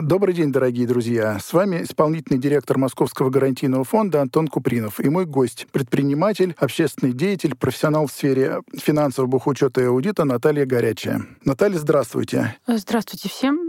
Добрый день, дорогие друзья. С вами исполнительный директор Московского гарантийного фонда Антон Купринов и мой гость, предприниматель, общественный деятель, профессионал в сфере финансового бухучета и аудита Наталья Горячая. Наталья, здравствуйте. Здравствуйте всем.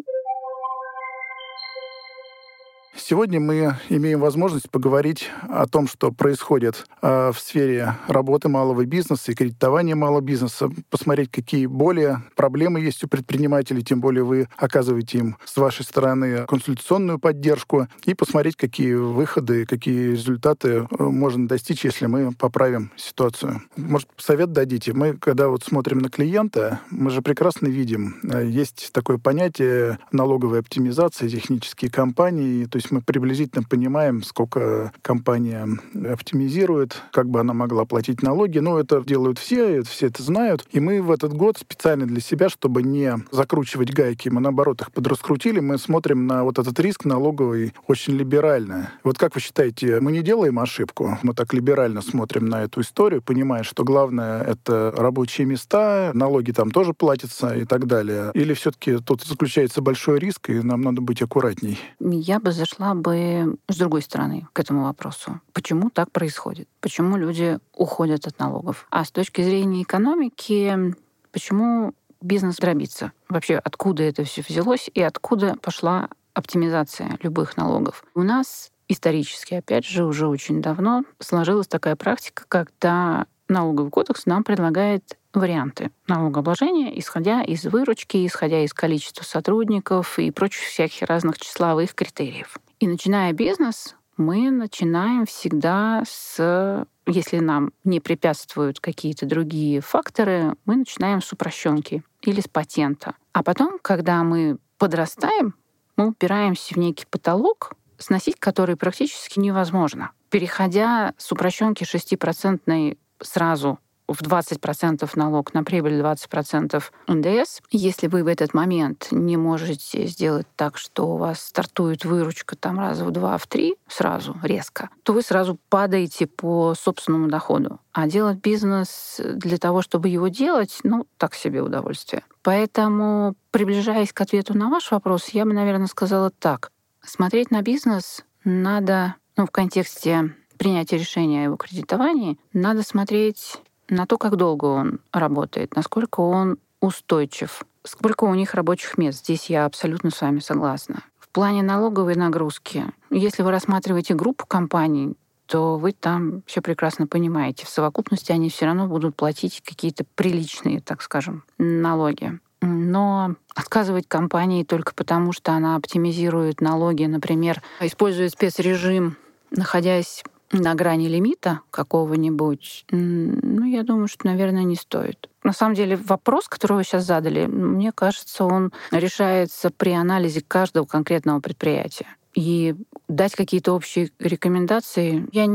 Сегодня мы имеем возможность поговорить о том, что происходит э, в сфере работы малого бизнеса и кредитования малого бизнеса, посмотреть, какие более проблемы есть у предпринимателей, тем более вы оказываете им с вашей стороны консультационную поддержку, и посмотреть, какие выходы, какие результаты э, можно достичь, если мы поправим ситуацию. Может, совет дадите? Мы, когда вот смотрим на клиента, мы же прекрасно видим, э, есть такое понятие налоговой оптимизации, технические компании, то есть мы приблизительно понимаем, сколько компания оптимизирует, как бы она могла платить налоги. Но это делают все, все это знают. И мы в этот год специально для себя, чтобы не закручивать гайки, мы наоборот их подраскрутили, мы смотрим на вот этот риск налоговый очень либерально. Вот как вы считаете, мы не делаем ошибку? Мы так либерально смотрим на эту историю, понимая, что главное — это рабочие места, налоги там тоже платятся и так далее. Или все-таки тут заключается большой риск, и нам надо быть аккуратней? Я бы зашла подошла бы с другой стороны к этому вопросу. Почему так происходит? Почему люди уходят от налогов? А с точки зрения экономики, почему бизнес дробится? Вообще, откуда это все взялось и откуда пошла оптимизация любых налогов? У нас исторически, опять же, уже очень давно сложилась такая практика, когда налоговый кодекс нам предлагает варианты налогообложения, исходя из выручки, исходя из количества сотрудников и прочих всяких разных числовых критериев. И начиная бизнес, мы начинаем всегда с, если нам не препятствуют какие-то другие факторы, мы начинаем с упрощенки или с патента. А потом, когда мы подрастаем, мы упираемся в некий потолок, сносить который практически невозможно. Переходя с упрощенки 6% сразу в 20% налог на прибыль, 20% НДС. Если вы в этот момент не можете сделать так, что у вас стартует выручка там раза в два, в три сразу, резко, то вы сразу падаете по собственному доходу. А делать бизнес для того, чтобы его делать, ну, так себе удовольствие. Поэтому, приближаясь к ответу на ваш вопрос, я бы, наверное, сказала так. Смотреть на бизнес надо, ну, в контексте принятия решения о его кредитовании, надо смотреть на то, как долго он работает, насколько он устойчив, сколько у них рабочих мест. Здесь я абсолютно с вами согласна. В плане налоговой нагрузки, если вы рассматриваете группу компаний, то вы там все прекрасно понимаете. В совокупности они все равно будут платить какие-то приличные, так скажем, налоги. Но отказывать компании только потому, что она оптимизирует налоги, например, использует спецрежим, находясь на грани лимита какого-нибудь, ну, я думаю, что, наверное, не стоит. На самом деле вопрос, который вы сейчас задали, мне кажется, он решается при анализе каждого конкретного предприятия. И дать какие-то общие рекомендации я,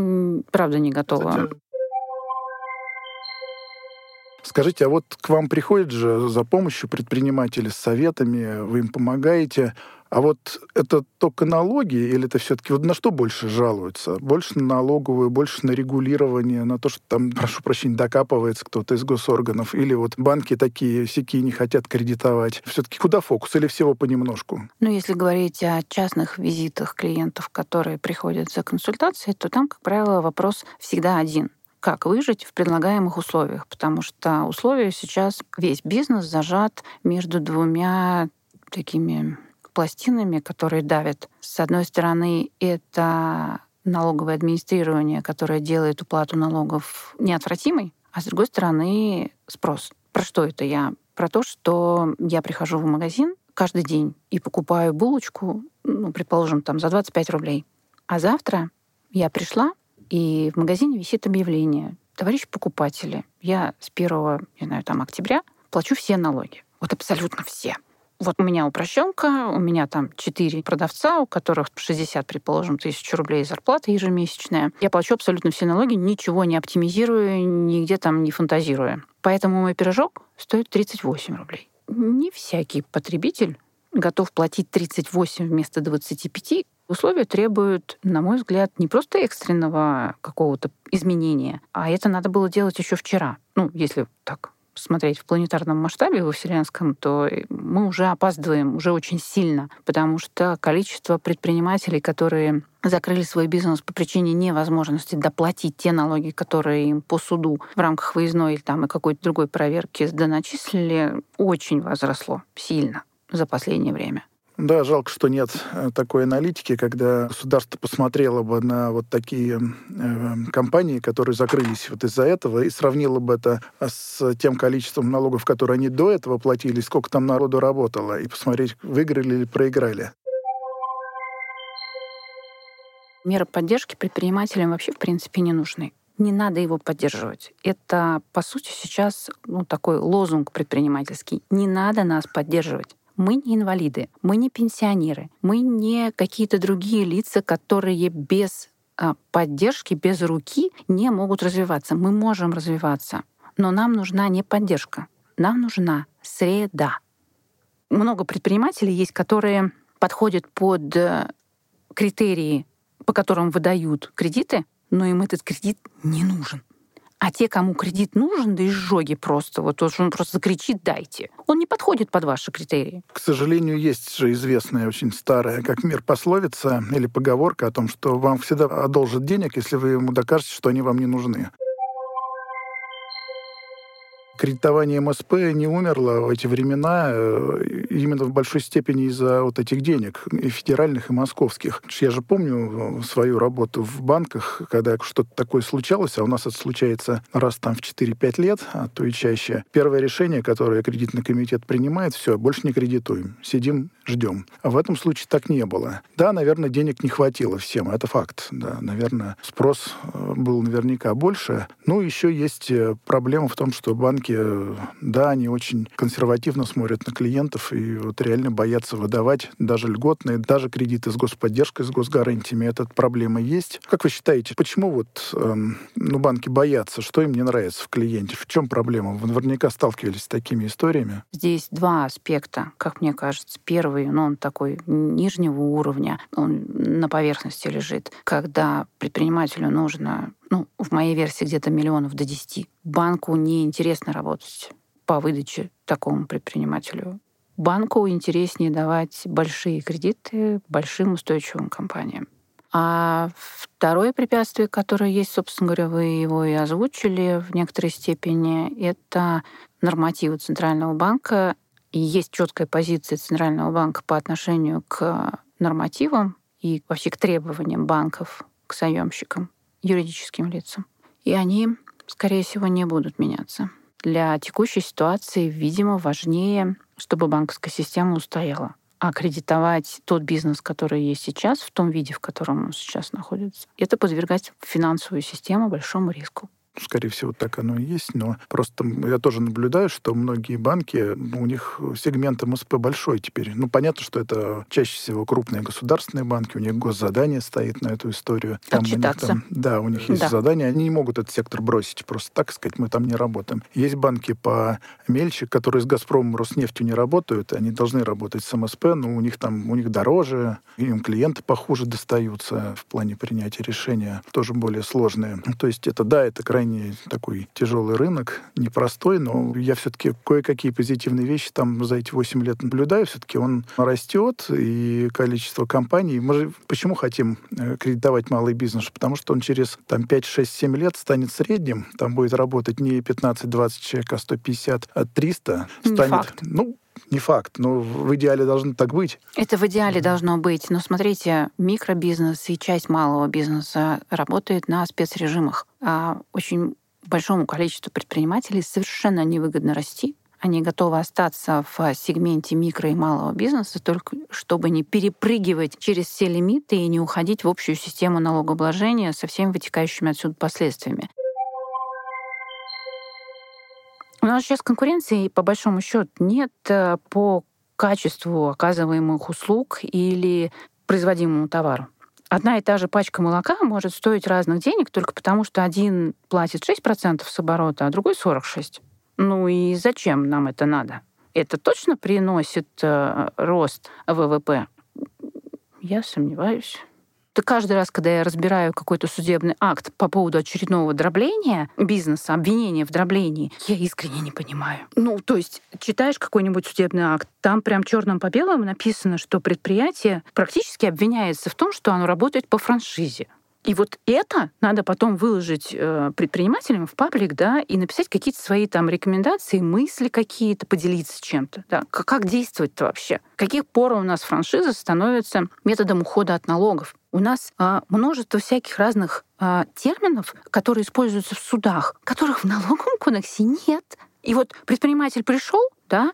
правда, не готова. Скажите, а вот к вам приходят же за помощью предприниматели с советами, вы им помогаете. А вот это только налоги или это все-таки вот на что больше жалуются? Больше на налоговую, больше на регулирование, на то, что там, прошу прощения, докапывается кто-то из госорганов, или вот банки такие сякие не хотят кредитовать. Все-таки куда фокус или всего понемножку? Ну, если говорить о частных визитах клиентов, которые приходят за консультацией, то там, как правило, вопрос всегда один как выжить в предлагаемых условиях, потому что условия сейчас, весь бизнес зажат между двумя такими пластинами, которые давят. С одной стороны, это налоговое администрирование, которое делает уплату налогов неотвратимой, а с другой стороны, спрос. Про что это я? Про то, что я прихожу в магазин каждый день и покупаю булочку, ну, предположим, там за 25 рублей. А завтра я пришла, и в магазине висит объявление. Товарищи покупатели, я с 1 не знаю, там, октября плачу все налоги. Вот абсолютно все. вот у меня упрощенка, у меня там 4 продавца, у которых 60, предположим, тысяч рублей зарплата ежемесячная. Я плачу абсолютно все налоги, ничего не оптимизирую, нигде там не фантазирую. Поэтому мой пирожок стоит 38 рублей. Не всякий потребитель готов платить 38 вместо 25. Условия требуют, на мой взгляд, не просто экстренного какого-то изменения, а это надо было делать еще вчера. Ну, если так смотреть в планетарном масштабе, во вселенском, то мы уже опаздываем, уже очень сильно, потому что количество предпринимателей, которые закрыли свой бизнес по причине невозможности доплатить те налоги, которые им по суду в рамках выездной или там и какой-то другой проверки доначислили, очень возросло сильно за последнее время. Да, жалко, что нет э, такой аналитики, когда государство посмотрело бы на вот такие э, компании, которые закрылись вот из-за этого, и сравнило бы это с тем количеством налогов, которые они до этого платили, сколько там народу работало, и посмотреть, выиграли или проиграли. Меры поддержки предпринимателям вообще, в принципе, не нужны не надо его поддерживать. Это, по сути, сейчас ну, такой лозунг предпринимательский. Не надо нас поддерживать. Мы не инвалиды, мы не пенсионеры, мы не какие-то другие лица, которые без а, поддержки, без руки не могут развиваться. Мы можем развиваться, но нам нужна не поддержка, нам нужна среда. Много предпринимателей есть, которые подходят под э, критерии, по которым выдают кредиты, но им этот кредит не нужен. А те, кому кредит нужен, да изжоги просто, вот он просто закричит «дайте», он не подходит под ваши критерии. К сожалению, есть же известная, очень старая, как мир пословица или поговорка о том, что вам всегда одолжат денег, если вы ему докажете, что они вам не нужны кредитование МСП не умерло в эти времена э, именно в большой степени из-за вот этих денег, и федеральных, и московских. Я же помню э, свою работу в банках, когда что-то такое случалось, а у нас это случается раз там в 4-5 лет, а то и чаще. Первое решение, которое кредитный комитет принимает, все, больше не кредитуем, сидим, ждем. А в этом случае так не было. Да, наверное, денег не хватило всем, это факт. Да, наверное, спрос э, был наверняка больше. Ну, еще есть проблема в том, что банки банки, да, они очень консервативно смотрят на клиентов и вот реально боятся выдавать даже льготные, даже кредиты с господдержкой, с госгарантиями. Эта проблема есть. Как вы считаете, почему вот эм, ну, банки боятся? Что им не нравится в клиенте? В чем проблема? Вы наверняка сталкивались с такими историями. Здесь два аспекта, как мне кажется. Первый, ну, он такой нижнего уровня, он на поверхности лежит, когда предпринимателю нужно ну, в моей версии где-то миллионов до 10. Банку неинтересно работать по выдаче такому предпринимателю. Банку интереснее давать большие кредиты большим устойчивым компаниям. А второе препятствие, которое есть, собственно говоря, вы его и озвучили в некоторой степени, это нормативы Центрального банка. И есть четкая позиция Центрального банка по отношению к нормативам и вообще к требованиям банков к заемщикам юридическим лицам. И они, скорее всего, не будут меняться. Для текущей ситуации, видимо, важнее, чтобы банковская система устояла. А кредитовать тот бизнес, который есть сейчас, в том виде, в котором он сейчас находится, это подвергать финансовую систему большому риску скорее всего, так оно и есть, но просто я тоже наблюдаю, что многие банки, у них сегмент МСП большой теперь. Ну, понятно, что это чаще всего крупные государственные банки, у них госзадание стоит на эту историю. Там Отчитаться. У них, там, да, у них есть да. задание, они не могут этот сектор бросить, просто так сказать, мы там не работаем. Есть банки по мельче, которые с «Газпромом», «Роснефтью» не работают, они должны работать с МСП, но у них там, у них дороже, им клиенты похуже достаются в плане принятия решения, тоже более сложные. То есть это, да, это крайне крайне такой тяжелый рынок, непростой, но я все-таки кое-какие позитивные вещи там за эти 8 лет наблюдаю. Все-таки он растет, и количество компаний... Мы же почему хотим э, кредитовать малый бизнес? Потому что он через там, 5, 6, 7 лет станет средним, там будет работать не 15-20 человек, а 150, а 300. Не станет, факт. Ну, не факт, но в идеале должно так быть. Это в идеале должно быть. Но смотрите, микробизнес и часть малого бизнеса работает на спецрежимах. А очень большому количеству предпринимателей совершенно невыгодно расти. Они готовы остаться в сегменте микро и малого бизнеса, только чтобы не перепрыгивать через все лимиты и не уходить в общую систему налогообложения со всеми вытекающими отсюда последствиями. У нас сейчас конкуренции, по большому счету, нет э, по качеству оказываемых услуг или производимому товару. Одна и та же пачка молока может стоить разных денег только потому, что один платит 6% с оборота, а другой 46%. Ну и зачем нам это надо? Это точно приносит э, рост ВВП? Я сомневаюсь каждый раз, когда я разбираю какой-то судебный акт по поводу очередного дробления бизнеса, обвинения в дроблении, я искренне не понимаю. Ну, то есть читаешь какой-нибудь судебный акт, там прям черным по белому написано, что предприятие практически обвиняется в том, что оно работает по франшизе. И вот это надо потом выложить э, предпринимателям в паблик, да, и написать какие-то свои там рекомендации, мысли какие-то, поделиться чем-то, да. Как, действовать-то вообще? Каких пор у нас франшиза становится методом ухода от налогов? У нас а, множество всяких разных а, терминов, которые используются в судах, которых в налоговом кодексе нет. И вот предприниматель пришел, да,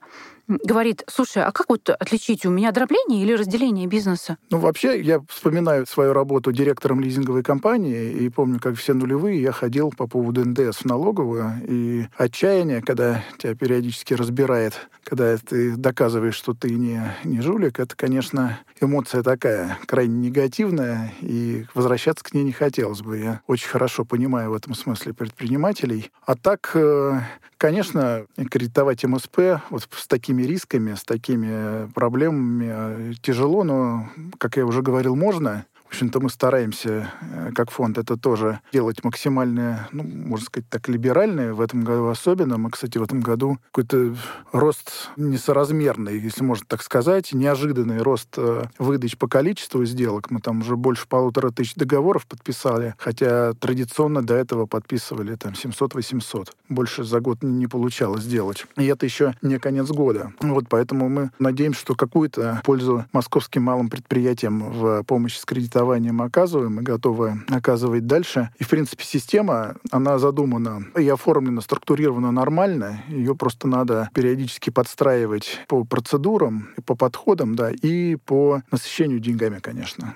говорит, слушай, а как вот отличить у меня дробление или разделение бизнеса? Ну, вообще, я вспоминаю свою работу директором лизинговой компании, и помню, как все нулевые я ходил по поводу НДС в налоговую, и отчаяние, когда тебя периодически разбирает, когда ты доказываешь, что ты не, не жулик, это, конечно, эмоция такая, крайне негативная, и возвращаться к ней не хотелось бы. Я очень хорошо понимаю в этом смысле предпринимателей. А так, э, конечно, кредитовать МСП вот с такими такими рисками, с такими проблемами э, тяжело, но, как я уже говорил, можно общем-то, мы стараемся, э, как фонд, это тоже делать максимально, ну, можно сказать так, либеральные. В этом году особенно. Мы, кстати, в этом году какой-то рост несоразмерный, если можно так сказать, неожиданный рост э, выдач по количеству сделок. Мы там уже больше полутора тысяч договоров подписали, хотя традиционно до этого подписывали там 700-800. Больше за год не получалось сделать. И это еще не конец года. Вот поэтому мы надеемся, что какую-то пользу московским малым предприятиям в помощи с кредитованием оказываем и готовы оказывать дальше. И, в принципе, система, она задумана и оформлена, структурирована нормально. Ее просто надо периодически подстраивать по процедурам, по подходам, да, и по насыщению деньгами, конечно.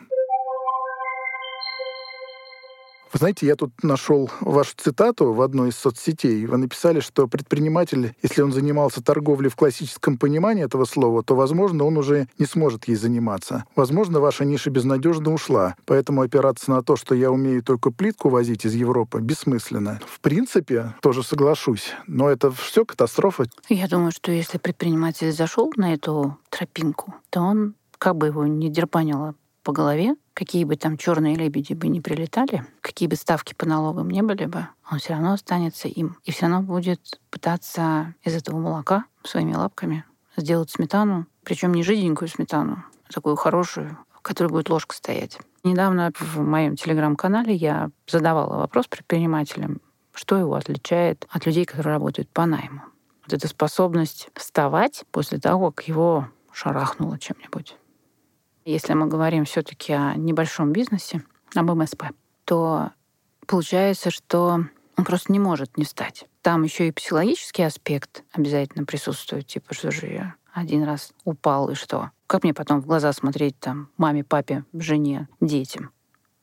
Вы знаете, я тут нашел вашу цитату в одной из соцсетей. Вы написали, что предприниматель, если он занимался торговлей в классическом понимании этого слова, то, возможно, он уже не сможет ей заниматься. Возможно, ваша ниша безнадежно ушла, поэтому опираться на то, что я умею только плитку возить из Европы, бессмысленно. В принципе, тоже соглашусь, но это все катастрофа. Я думаю, что если предприниматель зашел на эту тропинку, то он, как бы его не дерпанило по голове, какие бы там черные лебеди бы не прилетали, какие бы ставки по налогам не были бы, он все равно останется им. И все равно будет пытаться из этого молока своими лапками сделать сметану, причем не жиденькую сметану, а такую хорошую, в которой будет ложка стоять. Недавно в моем телеграм-канале я задавала вопрос предпринимателям, что его отличает от людей, которые работают по найму. Вот эта способность вставать после того, как его шарахнуло чем-нибудь. Если мы говорим все-таки о небольшом бизнесе, об МСП, то получается, что он просто не может не встать. Там еще и психологический аспект обязательно присутствует. Типа, что же я один раз упал и что? Как мне потом в глаза смотреть там маме, папе, жене, детям?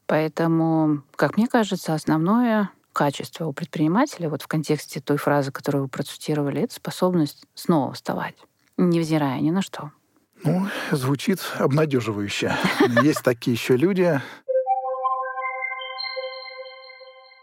Поэтому, как мне кажется, основное качество у предпринимателя, вот в контексте той фразы, которую вы процитировали, это способность снова вставать, невзирая ни на что. Ну, звучит обнадеживающе. Есть такие еще люди.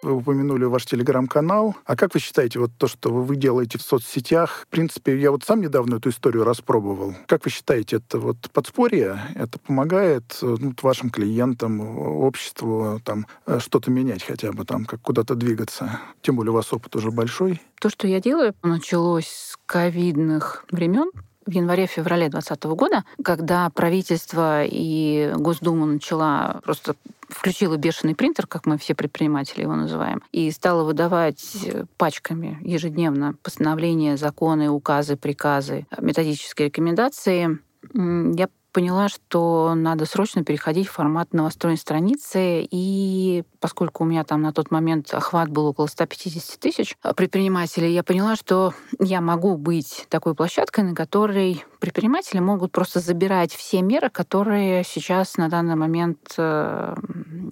Вы упомянули ваш телеграм-канал. А как вы считаете, вот то, что вы делаете в соцсетях, в принципе, я вот сам недавно эту историю распробовал. Как вы считаете, это вот подспорье, это помогает ну, вашим клиентам, обществу там э, что-то менять хотя бы, там, как куда-то двигаться? Тем более у вас опыт уже большой. То, что я делаю, началось с ковидных времен в январе-феврале 2020 года, когда правительство и Госдума начала просто включила бешеный принтер, как мы все предприниматели его называем, и стала выдавать пачками ежедневно постановления, законы, указы, приказы, методические рекомендации, я поняла, что надо срочно переходить в формат новостной страницы. И поскольку у меня там на тот момент охват был около 150 тысяч предпринимателей, я поняла, что я могу быть такой площадкой, на которой предприниматели могут просто забирать все меры, которые сейчас на данный момент э,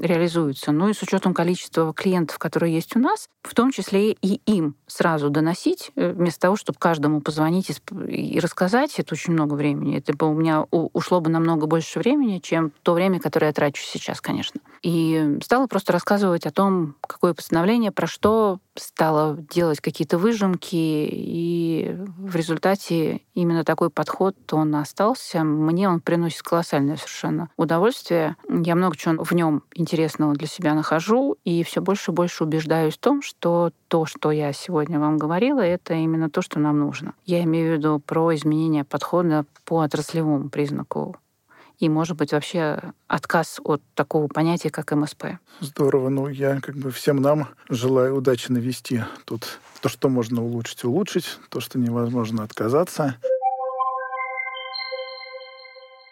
реализуются. Ну и с учетом количества клиентов, которые есть у нас, в том числе и им сразу доносить, э, вместо того, чтобы каждому позвонить и рассказать, это очень много времени. Это у меня ушло бы намного больше времени, чем то время, которое я трачу сейчас, конечно. И стала просто рассказывать о том, какое постановление, про что, стала делать какие-то выжимки, и в результате именно такой подход, он остался. Мне он приносит колоссальное совершенно удовольствие. Я много чего в нем интересного для себя нахожу, и все больше и больше убеждаюсь в том, что то, что я сегодня вам говорила, это именно то, что нам нужно. Я имею в виду про изменение подхода по отраслевому признаку и, может быть, вообще отказ от такого понятия, как МСП. Здорово. Ну, я как бы всем нам желаю удачи навести тут то, что можно улучшить, улучшить, то, что невозможно отказаться.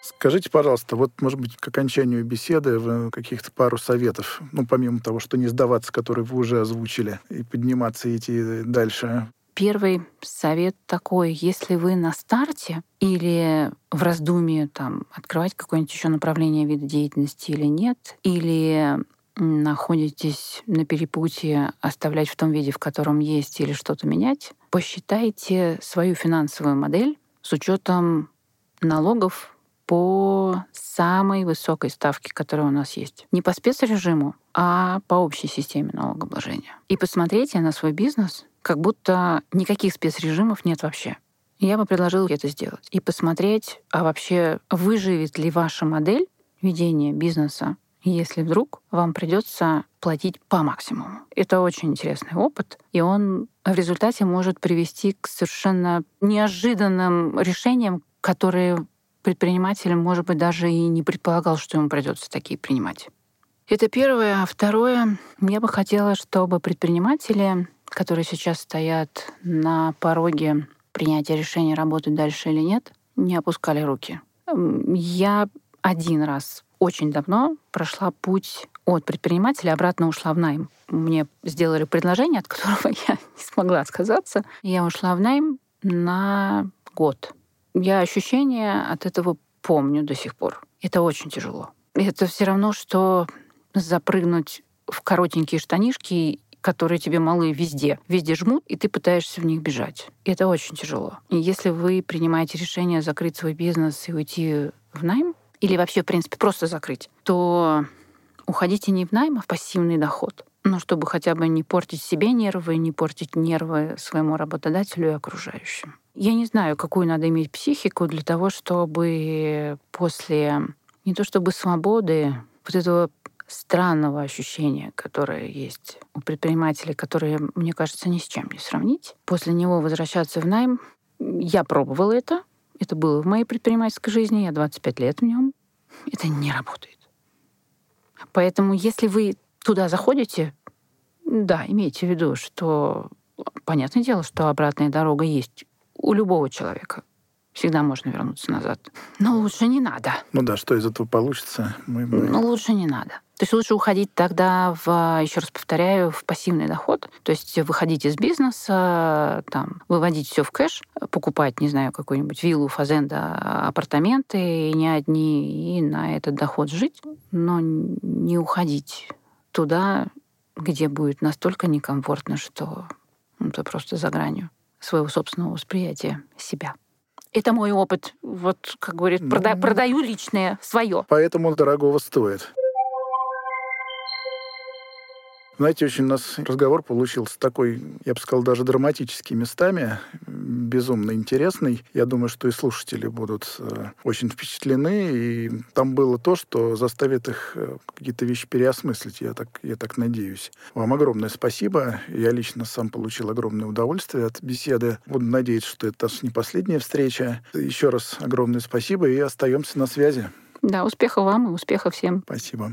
Скажите, пожалуйста, вот, может быть, к окончанию беседы каких-то пару советов, ну, помимо того, что не сдаваться, которые вы уже озвучили, и подниматься и идти дальше. Первый совет такой, если вы на старте или в раздумье там, открывать какое-нибудь еще направление вида деятельности или нет, или находитесь на перепутье оставлять в том виде, в котором есть, или что-то менять, посчитайте свою финансовую модель с учетом налогов по самой высокой ставке, которая у нас есть. Не по спецрежиму, а по общей системе налогообложения. И посмотрите на свой бизнес как будто никаких спецрежимов нет вообще. Я бы предложила это сделать и посмотреть, а вообще выживет ли ваша модель ведения бизнеса, если вдруг вам придется платить по максимуму. Это очень интересный опыт, и он в результате может привести к совершенно неожиданным решениям, которые предприниматель, может быть, даже и не предполагал, что ему придется такие принимать. Это первое. А второе, я бы хотела, чтобы предприниматели которые сейчас стоят на пороге принятия решения, работать дальше или нет, не опускали руки. Я один раз очень давно прошла путь от предпринимателя, обратно ушла в найм. Мне сделали предложение, от которого я не смогла отказаться. Я ушла в найм на год. Я ощущения от этого помню до сих пор. Это очень тяжело. Это все равно, что запрыгнуть в коротенькие штанишки которые тебе малые везде. Везде жмут, и ты пытаешься в них бежать. И это очень тяжело. И если вы принимаете решение закрыть свой бизнес и уйти в найм, или вообще, в принципе, просто закрыть, то уходите не в найм, а в пассивный доход. Ну, чтобы хотя бы не портить себе нервы, не портить нервы своему работодателю и окружающим. Я не знаю, какую надо иметь психику для того, чтобы после не то чтобы свободы, вот этого странного ощущения, которое есть у предпринимателей, которые, мне кажется, ни с чем не сравнить. После него возвращаться в найм. Я пробовала это. Это было в моей предпринимательской жизни. Я 25 лет в нем. Это не работает. Поэтому, если вы туда заходите, да, имейте в виду, что понятное дело, что обратная дорога есть у любого человека всегда можно вернуться назад. Но лучше не надо. Ну да, что из этого получится? Мы, мы... Ну лучше не надо. То есть лучше уходить тогда в, еще раз повторяю, в пассивный доход. То есть выходить из бизнеса, там, выводить все в кэш, покупать, не знаю, какую-нибудь виллу, фазенда, апартаменты, и не одни, и на этот доход жить, но не уходить туда, где будет настолько некомфортно, что ну, ты просто за гранью своего собственного восприятия себя. Это мой опыт. Вот, как говорит, ну, прода- продаю личное, свое. Поэтому дорогого стоит. Знаете, очень у нас разговор получился такой, я бы сказал, даже драматический местами, безумно интересный. Я думаю, что и слушатели будут э, очень впечатлены, и там было то, что заставит их э, какие-то вещи переосмыслить, я так, я так надеюсь. Вам огромное спасибо. Я лично сам получил огромное удовольствие от беседы. Буду надеяться, что это не последняя встреча. Еще раз огромное спасибо, и остаемся на связи. Да, успехов вам и успехов всем. Спасибо.